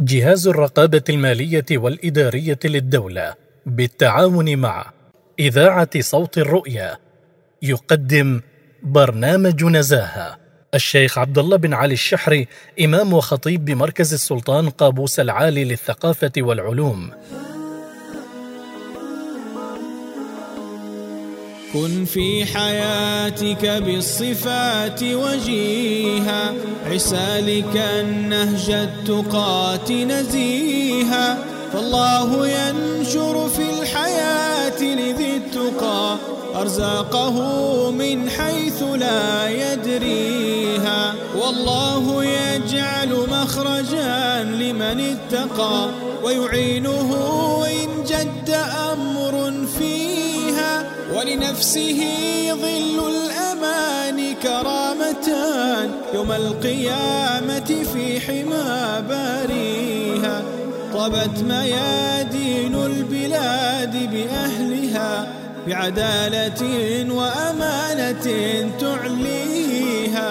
جهاز الرقابة المالية والإدارية للدولة بالتعاون مع إذاعة صوت الرؤيا يقدم برنامج نزاهة. الشيخ عبد الله بن علي الشحري إمام وخطيب بمركز السلطان قابوس العالي للثقافة والعلوم. كن في حياتك بالصفات وجيها. عسالك النهج التقات نزيها. فالله ينشر في الحياة لذي التقى. أرزاقه من حيث لا يدريها. والله يجعل مخرجا لمن اتقى. ويعينه إن جد أمر فيها ولنفسه ظل الأمان كرامتان يوم القيامة في حمى باريها طبت ميادين البلاد بأهلها بعدالة وأمانة تعليها.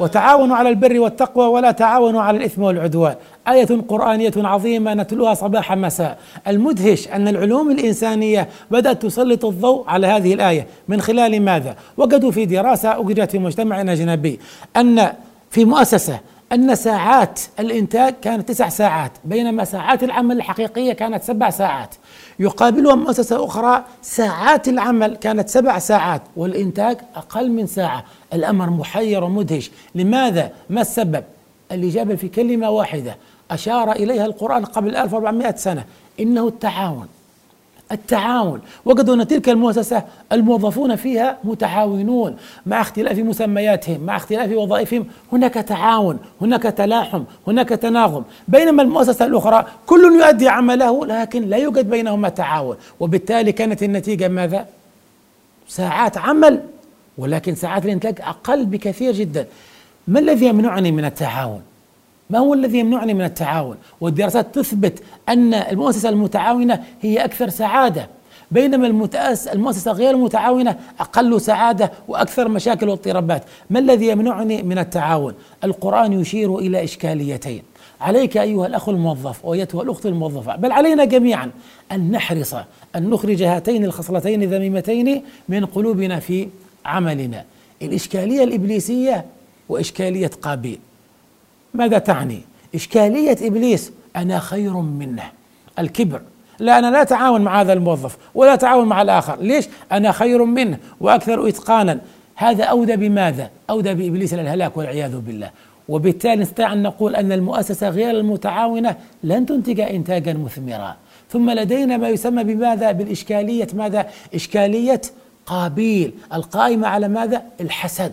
وتعاونوا على البر والتقوى ولا تعاونوا على الإثم والعدوان. آية قرآنية عظيمة نتلوها صباح مساء المدهش أن العلوم الإنسانية بدأت تسلط الضوء على هذه الآية من خلال ماذا؟ وجدوا في دراسة أجريت في مجتمع أجنبي أن في مؤسسة أن ساعات الإنتاج كانت تسع ساعات بينما ساعات العمل الحقيقية كانت سبع ساعات يقابلها مؤسسة أخرى ساعات العمل كانت سبع ساعات والإنتاج أقل من ساعة الأمر محير ومدهش لماذا؟ ما السبب؟ الإجابة في كلمة واحدة أشار إليها القرآن قبل 1400 سنة. إنه التعاون. التعاون. وجدوا أن تلك المؤسسة الموظفون فيها متعاونون مع اختلاف مسمياتهم مع اختلاف وظائفهم. هناك تعاون هناك تلاحم هناك تناغم. بينما المؤسسة الأخرى كل يؤدي عمله لكن لا يوجد بينهما تعاون. وبالتالي كانت النتيجة ماذا؟ ساعات عمل ولكن ساعات الإنتاج أقل بكثير جدا. ما الذي يمنعني من التعاون؟ ما هو الذي يمنعني من التعاون؟ والدراسات تثبت أن المؤسسة المتعاونة هي أكثر سعادة بينما المؤسسة غير المتعاونة أقل سعادة وأكثر مشاكل واضطرابات. ما الذي يمنعني من التعاون؟ القرآن يشير إلى إشكاليتين. عليك أيها الأخ الموظف وأيتها الأخت الموظفة بل علينا جميعا أن نحرص أن نخرج هاتين الخصلتين الذميمتين من قلوبنا في عملنا. الإشكالية الإبليسية وإشكالية قابيل. ماذا تعني؟ إشكالية إبليس أنا خير منه الكبر لا أنا لا أتعاون مع هذا الموظف ولا أتعاون مع الآخر ليش؟ أنا خير منه وأكثر إتقانا هذا أودى بماذا؟ أودى بإبليس إلى الهلاك والعياذ بالله وبالتالي نستطيع أن نقول أن المؤسسة غير المتعاونة لن تنتج إنتاجا مثمرا ثم لدينا ما يسمى بماذا؟ بالإشكالية ماذا؟ إشكالية قابيل القائمة على ماذا؟ الحسد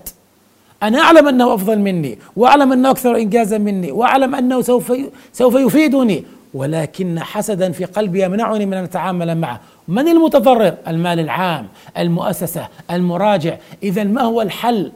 أنا أعلم أنه أفضل مني وأعلم أنه أكثر إنجازا مني وأعلم أنه سوف سوف يفيدني ولكن حسدا في قلبي يمنعني من أن أتعامل معه. من المتضرر؟ المال العام المؤسسة المراجع. إذا ما هو الحل؟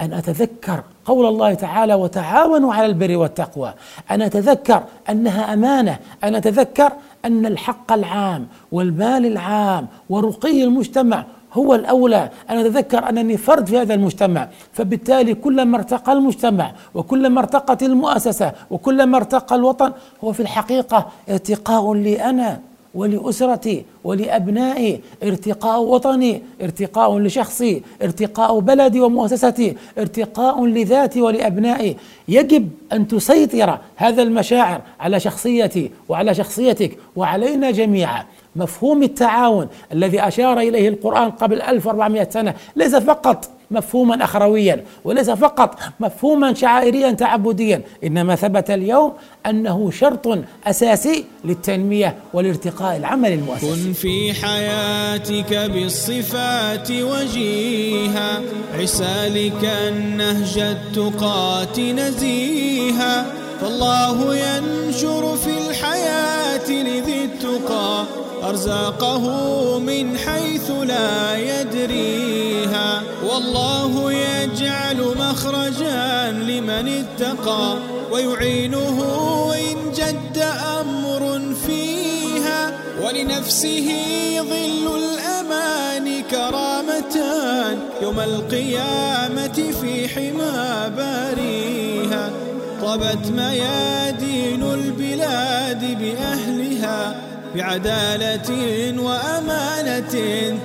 أن أتذكر قول الله تعالى وتعاونوا على البر والتقوى أن أتذكر أنها أمانة. أن أتذكر أن الحق العام والمال العام ورقي المجتمع هو الأولى. أن أتذكر أنني فرد في هذا المجتمع. فبالتالي كلما ارتقى المجتمع وكلما ارتقت المؤسسة وكلما ارتقى الوطن هو في الحقيقة ارتقاء لي أنا. ولأسرتي ولأبنائي ارتقاء وطني ارتقاء لشخصي ارتقاء بلدي ومؤسستي ارتقاء لذاتي ولأبنائي. يجب أن تسيطر هذا المشاعر على شخصيتي وعلى شخصيتك وعلينا جميعا. مفهوم التعاون الذي أشار إليه القرآن قبل 1400 سنة ليس فقط مفهوما أخرويا وليس فقط مفهوما شعائريا تعبديا إنما ثبت اليوم أنه شرط أساسي للتنمية والارتقاء العمل المؤسسي. كن في حياتك بالصفات وجيها عسالك النهج التقات نزيها. فالله ينشر في الحياة لذي التقى أرزاقه من حيث لا يدريها والله يجعل مخرجا لمن اتقى ويعينه إن جد أمر فيها ولنفسه ظل الأمان كرامتان يوم القيامة في حمى باريها طبت ميادين البلاد بأهلها بعدالة وأمانة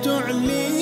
تعلي